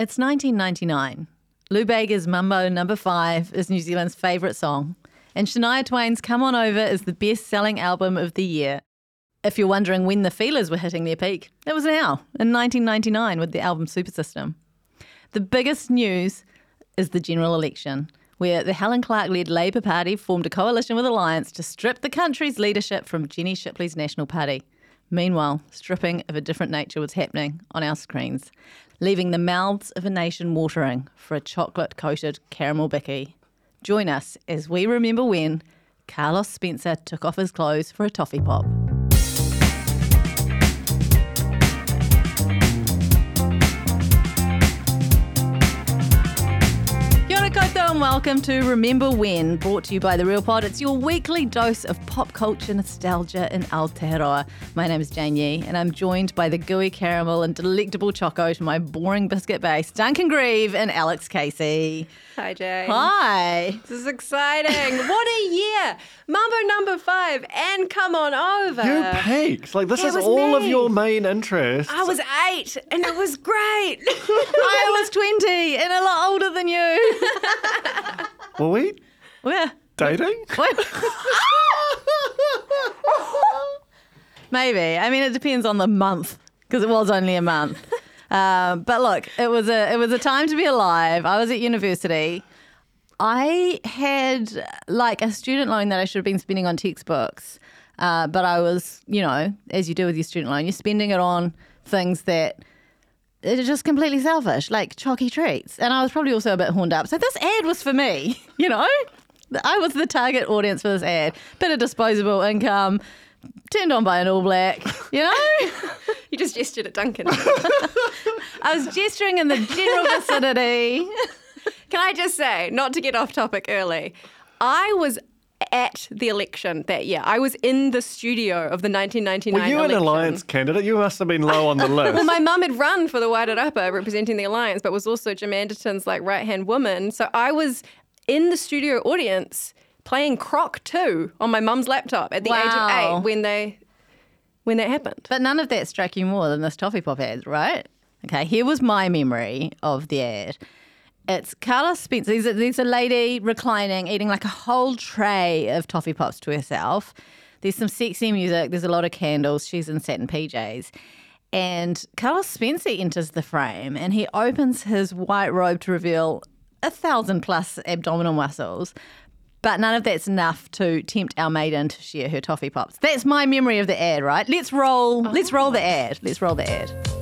It's 1999. Lou Bega's Mambo Number 5 is New Zealand's favourite song, and Shania Twain's Come On Over is the best selling album of the year. If you're wondering when the feelers were hitting their peak, it was now, in 1999, with the album Super System. The biggest news is the general election where the Helen Clark led Labour Party formed a coalition with Alliance to strip the country's leadership from Jenny Shipley's National Party. Meanwhile, stripping of a different nature was happening on our screens, leaving the mouths of a nation watering for a chocolate coated caramel bicky. Join us as we remember when Carlos Spencer took off his clothes for a toffee pop. And welcome to Remember When, brought to you by The Real Pod. It's your weekly dose of pop culture nostalgia in Aotearoa. My name is Jane Yee, and I'm joined by the gooey caramel and delectable choco to my boring biscuit base, Duncan Greive and Alex Casey. Hi, Jane. Hi. This is exciting. what a year. Mambo number five and come on over. You peaked. Like, this It is was all of your main interests. I was eight and it was great. I was 20 and a lot older than you. Were we Where? dating? Maybe. I mean, it depends on the month because it was only a month. Um, but look, it was a it was a time to be alive. I was at university. I had like a student loan that I should have been spending on textbooks, uh, but I was, you know, as you do with your student loan, you're spending it on things that are just completely selfish, like chalky treats. And I was probably also a bit horned up. So this ad was for me, you know. I was the target audience for this ad. Bit of disposable income, turned on by an all black, you know? you just gestured at Duncan. I was gesturing in the general vicinity. Can I just say, not to get off topic early, I was at the election that year. I was in the studio of the 1999 Were you an alliance candidate? You must have been low on the list. Well, my mum had run for the Wairarapa representing the Alliance, but was also Jim Anderton's like right hand woman. So I was in the studio audience playing Croc 2 on my mum's laptop at the age of eight when they when that happened. But none of that struck you more than this toffee pop ad, right? Okay, here was my memory of the ad. It's Carlos Spencer. There's a, there's a lady reclining, eating like a whole tray of toffee pops to herself. There's some sexy music. There's a lot of candles. She's in satin PJs. And Carlos Spencer enters the frame and he opens his white robe to reveal a thousand plus abdominal muscles. But none of that's enough to tempt our maiden to share her toffee pops. That's my memory of the ad, right? Let's roll. Let's roll the oh. ad. Let's roll the ad.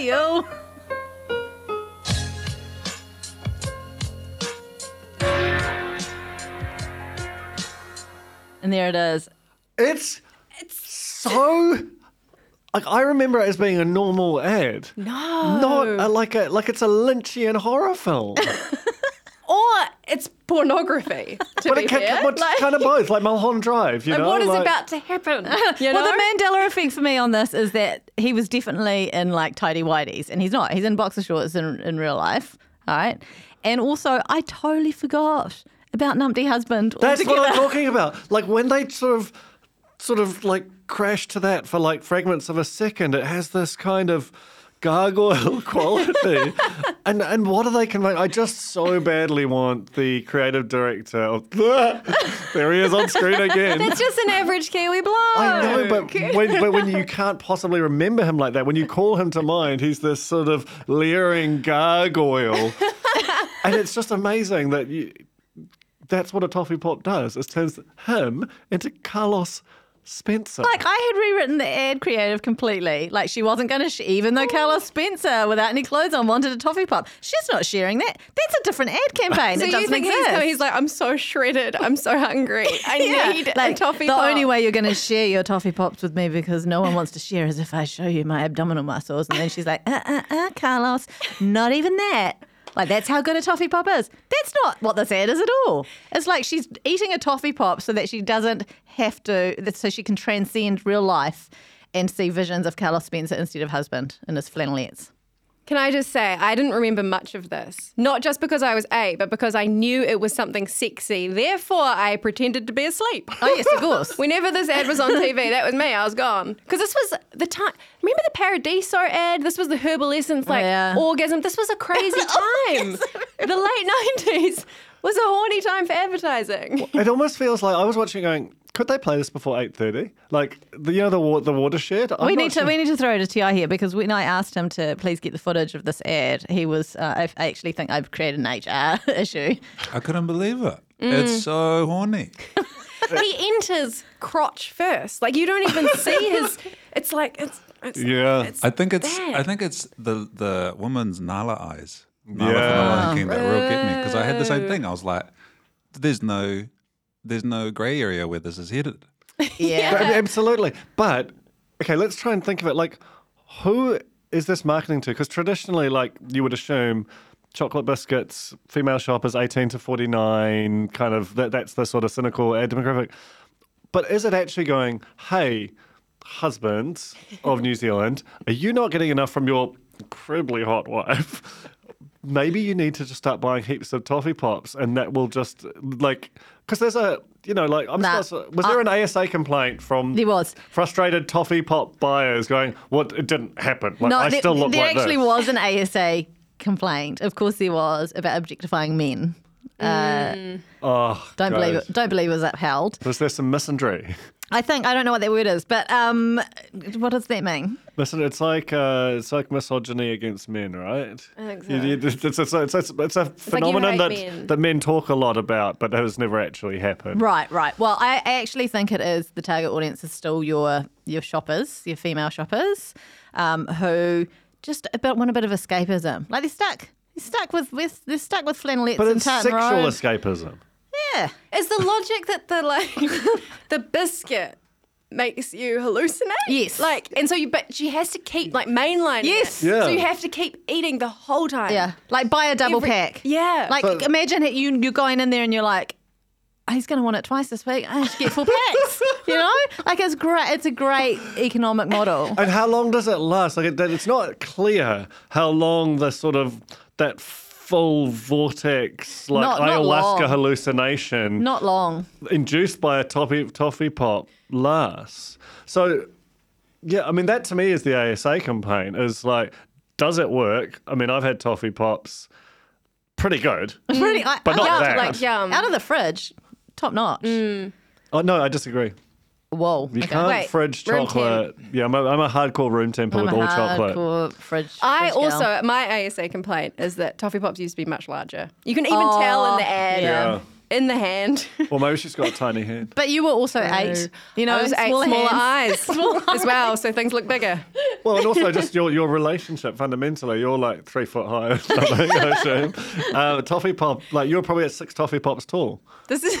Neil. And there it is. it is. It's so. Like I remember it as being a normal ad, No. not a, like a like it's a Lynchian horror film. Or it's pornography, to but be it can, fair. but Like- kind of both, like Mulholland Drive. You like, know, what is like, about to happen? You know? Well, the Mandela effect for me on this is that he was definitely in like tidy whities, and he's not. He's in boxer shorts in, in real life. All right. And also, I totally forgot about Numpty Husband. That's what I'm talking about. Like when they sort of, sort of like crash to that for like fragments of a second. It has this kind of gargoyle quality. and and what are they conveying? I just so badly want the creative director of there he is on screen again. That's just an average Kiwi bloke. I know, but when, but when you can't possibly remember him like that, when you call him to mind, he's this sort of leering gargoyle. and it's just amazing that you, that's what a toffee pop does. It turns him into Carlos Spencer. Like I had rewritten the ad creative completely. Like she wasn't going to, sh- even though Carlos Spencer, without any clothes on, wanted a toffee pop. She's not sharing that. That's a different ad campaign. so it you doesn't think he's, exist. coming, he's like, I'm so shredded. I'm so hungry. I Yeah, need like, a toffee pop. The pop. only way you're going to share your toffee pops with me because no one wants to share is if I show you my abdominal muscles. And then she's like, uh, uh, uh, Carlos, not even that. Like that's how good a toffee pop is. That's not what this ad is at all. It's like she's eating a toffee pop so that she doesn't have to, so she can transcend real life and see visions of Carlos Spencer instead of husband in his flannelettes. Can I just say, I didn't remember much of this. Not just because I was eight, but because I knew it was something sexy. Therefore, I pretended to be asleep. Oh yes, of course. Whenever this ad was on TV, that was me. I was gone. Because this was the time. Remember the Paradiso ad? This was the Herbal Essence, like Yeah. orgasm. This was a crazy oh, time. the late 90s was a horny time for advertising. it almost feels like I was watching going, could they play this before 8.30? Like, the, you know, the, wa- the watershed? I'm we need sure- to we need to throw it a TI here because when I asked him to please get the footage of this ad, he was uh, I, I actually think I've created an HR issue. I couldn't believe it. Mm. It's so horny. he enters crotch first. Like you don't even see his. It's like it's. it's Yeah. It's I think it's bad. I think it's the the woman's Nala eyes. Nala Yeah. from the Lion King that real get me because I had the same thing. I was like, there's no there's no grey area where this is headed. Yeah. Ab- Absolutely. But, okay, let's try and think of it. Like, who is this marketing to? Because traditionally, like, you would assume chocolate biscuits, female shoppers 18 to 49, kind of, that, that's the sort of cynical ad demographic. But is it actually going, hey, husbands of New Zealand, are you not getting enough from your incredibly hot wife? Maybe you need to just start buying heaps of toffee pops, and that will just like because there's a you know like I'm Nah. supposed to- was there uh, an ASA complaint from There was. frustrated toffee pop buyers going, "What? It didn't happen. Like, No, I there, still look like that. there like actually this." was an ASA complaint. Of course, there was about objectifying men. Uh, Oh, don't believe it. Don't believe it was upheld. Was there some misandry? I think I don't know what that word is, but um, what does that mean? Listen, it's like uh, it's like misogyny against men, right? I think so. You- you- It's, it's, it's, it's, it's, it's a like phenomenon hate that men. that men talk a lot about, but it has never actually happened. Right, right. Well, I, I actually think it is the target audience is still your your shoppers, your female shoppers, um, who just about want a bit of escapism. Like they're stuck. They're stuck with, with they're stuck with flannelettes But and it's tartan sexual robes. escapism. Yeah. Is the logic that the like the biscuit makes you hallucinate? Yes. Like, and so you, but she has to keep like mainlining. Yes. It. Yeah. So you have to keep eating the whole time. Yeah, like buy a double Every- pack. Yeah. Like But- imagine it, you you're going in there and you're like, oh, he's going to want it twice this week. I have to get full packs. you know, like it's great. It's a great economic model. And how long does it last? Like, it, it's not clear how long the sort of that full vortex, like Not- not ayahuasca long. hallucination Not long. induced by a toffee toffee pop lasts. So, yeah, I mean that to me is the ASA complaint. Is like, does it work? I mean, I've had toffee pops, pretty good. Mm. Pretty, I, But not I- that. like yum. Out of the fridge, top notch. Mm. Oh no, I disagree. Whoa. You okay. can't Wait, fridge room chocolate. Yeah, I'm a, I'm a hardcore room temper I'm with a all chocolate. hardcore Fridge, I fridge girl. also my ASA complaint is that toffee pops used to be much larger. You can even tell in the ad, yeah. in the hand. Or maybe she's got a tiny head. But you were also eight. You know, I was eight smaller, smaller hands. eyes as well, so things look bigger. Well, and also just your, your relationship fundamentally. You're like three foot high or something, I assume. Uh, toffee pop, like you're probably at six toffee pops tall. This is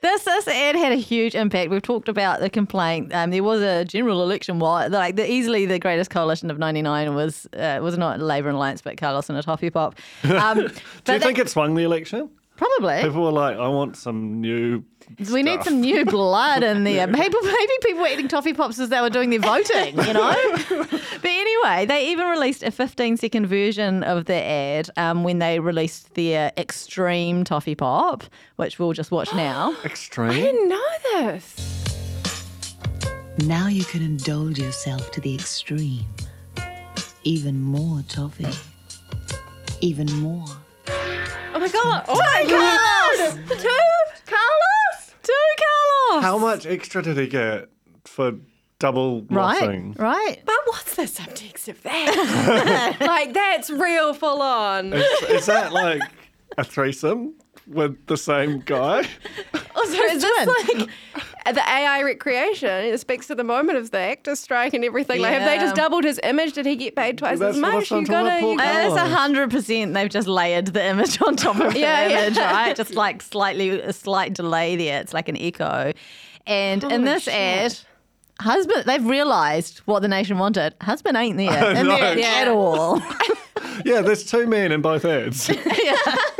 This this ad had a huge impact. We've talked about the complaint. Um, there was a general election. Why, like the, easily the greatest coalition of '99 was uh, was not Labor and Alliance, but Carlos and a toffee pop. Um, Do you think that- it swung the election? probably People were like, I want some new. We need some new blood in there. Maybe maybe people were eating toffee pops as they were doing their voting. You know. but anyway, they even released a 15 second version of the ad um, when they released their extreme toffee pop, which we'll just watch now. Extreme. I didn't know this. Now you can indulge yourself to the extreme. Even more toffee. Even more. Oh my god! Oh my god! Two Carlos! To Carlos. How much extra did he get for double Right, mossing? right. But what's the subtext of that? like that's real full on. Is, is that like a threesome with the same guy? Also, is this like the AI recreation? It speaks to the moment of the actor strike and everything. Like, have they just doubled his image? Did he get paid twice That's as much? trying You to talk about, gotta, Paul you Carlos. It's gotta. a hundred percent. They've just layered the image on top of Yeah, the yeah. image, right? Just like slightly a slight delay there. It's like an echo. And in this shit. ad, husband they've realised what the nation wanted. Husband ain't there in No. there Yeah. at all. Yeah, there's two men in both ads.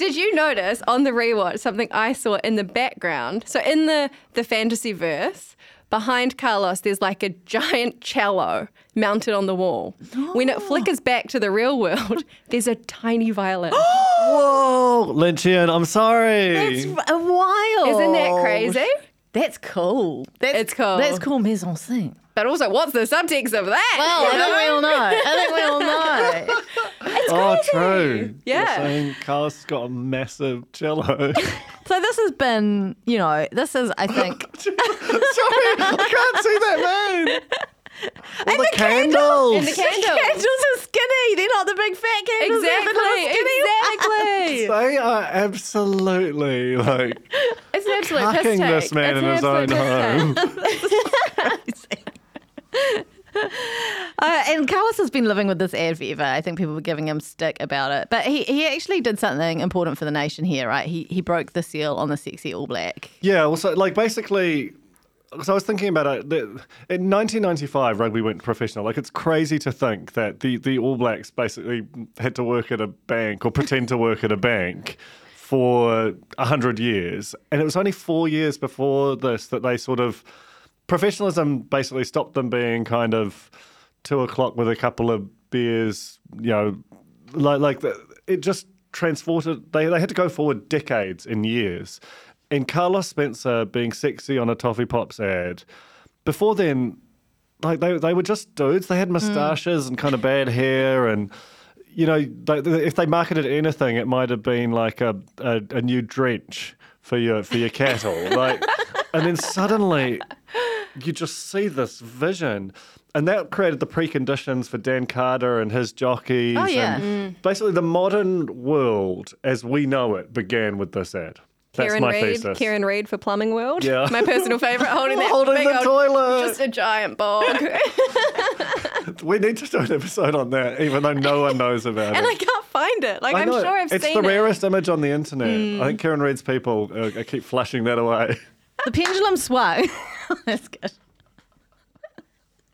Did you notice on the rewatch something I saw in the background? So in the the fantasy verse, behind Carlos, there's like a giant cello mounted on the wall. When it oh. flickers back to the real world, there's a tiny violin. Whoa, Lynchian, I'm sorry. That's uh, wild. Isn't that crazy? That's cool. That's, It's cool. That's cool mise en scène. But also, what's the subtext of that? Well, I think we all know. I think we all know. Oh, true. Yeah. You're saying Carlos has got a massive cello. So this has been, you know, this is, I think, sorry, I can't see that man. All the, candles. And the candles. candles are skinny. They're not the big fat candles. they're the Exactly, exactly. They are absolutely like It's an absolute piss take. this man It's in his own absolute piss take. home. And Carlos has been living with this ad forever. I think people were giving him stick about it, but he, he actually did something important for the nation here, right? He he broke the seal on the sexy All Black. Yeah, well, so like basically, so I was thinking about it. the- In 1995, rugby went professional. Like it's crazy to think that the the All Blacks basically had to work at a bank or pretend to work at a bank for hundred years, and it was only four years before this that they sort of professionalism basically stopped them being kind of two o'clock with a couple of beers, you know, like like the, it just transported. They they had to go forward decades and years. And Carlos Spencer being sexy on a toffee pops ad. Before then, like they they were just dudes. They had mm. moustaches and kind of bad hair and. You know, they, they- if they marketed anything, it might have been like a, a, a new drench for your for your cattle. like, and then suddenly, you just see this vision. And that created the preconditions for Dan Carter and his jockeys. Oh, yeah. and Basically, the modern world as we know it began with this ad. That's Kieran my Reid, thesis. Kieran Read for Plumbing World. Yeah. My personal favourite, holding that Holding big the old- toilet. Just a giant bog. We need to do an episode on that, even though no one knows about and it. And I can't find it. Like, I I'm know. sure I've it's seen the it. Hmm. rarest image on the internet. I think Kieran Read's people uh, keep flashing that away. The pendulum swung. That's good.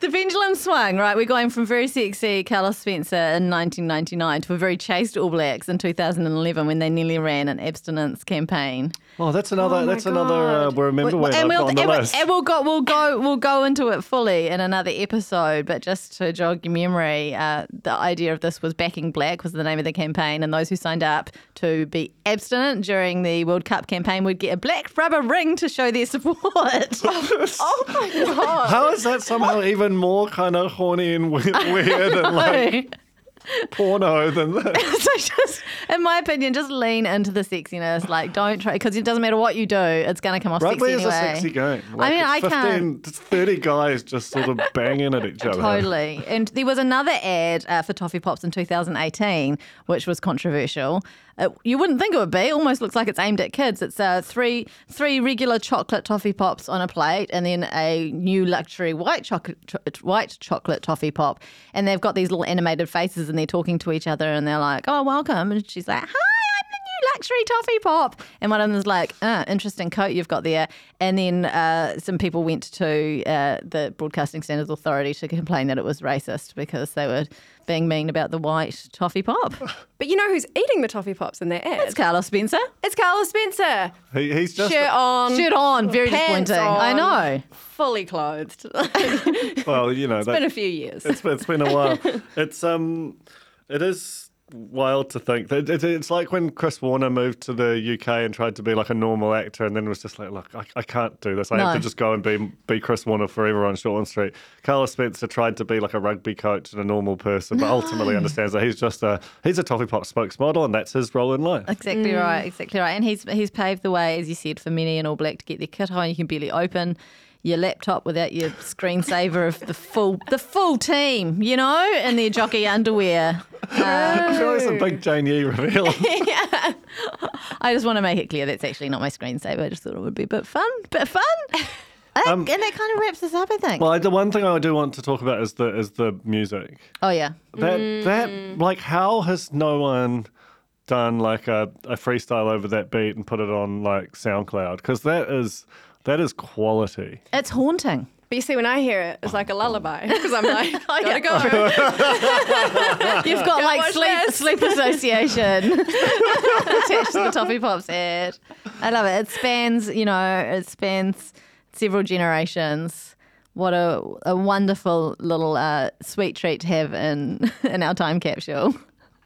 The pendulum swung, right? We're going from very sexy Carlos Spencer in 1999 to a very chaste All Blacks in 2011 when they nearly ran an abstinence campaign. Oh, that's another. my that's another. Uh, we'll remember when and we'll, on the and we'll- and we'll go, we'll go, we'll go into it fully in another episode. But just to jog your memory, uh, the idea of this was backing black was the name of the campaign, and those who signed up to be abstinent during the World Cup campaign would get a black rubber ring to show their support. Oh my God. How is that somehow even more kind of horny and weird, weird and like porno than this? so just, in my opinion, just lean into the sexiness. Like, don't try because it doesn't matter what you do, it's going to come off Rugby sexy is anyway. a sexy game. I mean, I 15, can't. 30 guys just sort of banging at each other. Totally. And there was another ad uh, for Toffee Pops in 2018, which was controversial. Uh, you wouldn't think it would be. It Almost looks like it's aimed at kids. It's uh, three three regular chocolate toffee pops on a plate, and then a new luxury white chocolate white chocolate toffee pop. And they've got these little animated faces, and they're talking to each other, and they're like, "Oh, welcome!" And she's like, "Hi, luxury toffee pop. And one of them was like, uh, interesting coat you've got there. And then uh, some people went to uh, the Broadcasting Standards Authority to complain that it was racist because they were being mean about the white toffee pop. But you know who's eating the toffee pops in their ads? It's Carlos Spencer. It's Carlos Spencer. He, he's just Shirt on. Shirt on, very pants disappointing. I know. Fully clothed. well, you know, that, It's been a few years. it's, it's been a while. It's um, it is wild to think that it, it's like when Chris Warner moved to the UK and tried to be like a normal actor, and then was just like, look, I, I can't do this. I have to just go and be be Chris Warner forever on Shortland Street. Carlos Spencer tried to be like a rugby coach and a normal person, but ultimately understands that he's just a he's a toffee pop spokesmodel, and that's his role in life. Exactly mm. right, exactly right. And he's he's paved the way, as you said, for many in All Black to get their kit on. You can barely open your laptop without your screensaver of the full the full team, you know, in their jockey underwear. I feel like it's a big Jane Yee reveal. I just want to make it clear that's actually not my screensaver. I just thought it would be a bit fun, bit fun. I think- and that kind of wraps us up, I think. well, the one thing I do want to talk about is the is the music. oh yeah, That that mm. like how has no one done like a, a freestyle over that beat and put it on like SoundCloud? Because that is that is quality. it's haunting. But you see, when I hear it, it's like a lullaby because I'm like, Oh, gotta go. You've got like watch sleep this. sleep association attached to the Toffee Pops ad. I love it. It spans, you know, it spans several generations. What a, a wonderful little uh, sweet treat to have in in our time capsule.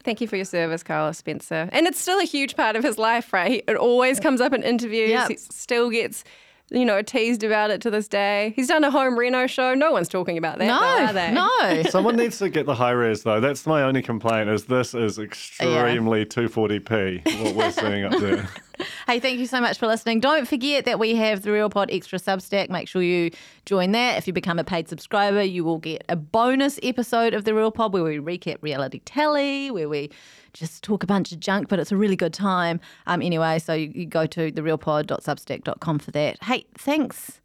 Thank you for your service, Carlos Spencer. And it's still a huge part of his life, right? It always comes up in interviews. Yep. He still gets, you know, teased about it to this day. He's done a home Reno show. No one's talking about that, though, are they? No, no. Someone needs to get the high res though. That's my only complaint. Is this is extremely 240p what we're seeing up there. Hey, thank you so much for listening. Don't forget that we have the Real Pod Extra Substack. Make sure you join that. If you become a paid subscriber, you will get a bonus episode of the Real Pod where we recap reality telly, where we just talk a bunch of junk, but it's a really good time. Um, anyway, so you, you go to therealpod.substack.com for that. Hey, thanks,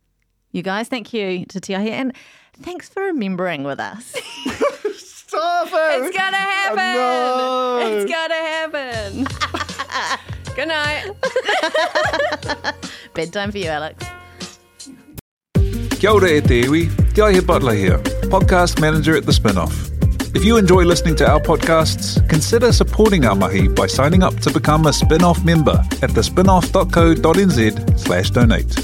you guys. Thank you to Te Aihe, and thanks for remembering with us. Stop it! It's gonna happen. No. It's gonna happen. Good night. Bedtime for you, Alex. Kia ora e te iwi, Te Aihe Butler here, podcast manager at The Spinoff. If you enjoy listening to our podcasts, consider supporting our mahi by signing up to become a spin-off member at thespinoff.co.nz slash donate.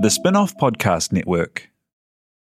The Spinoff Podcast Network.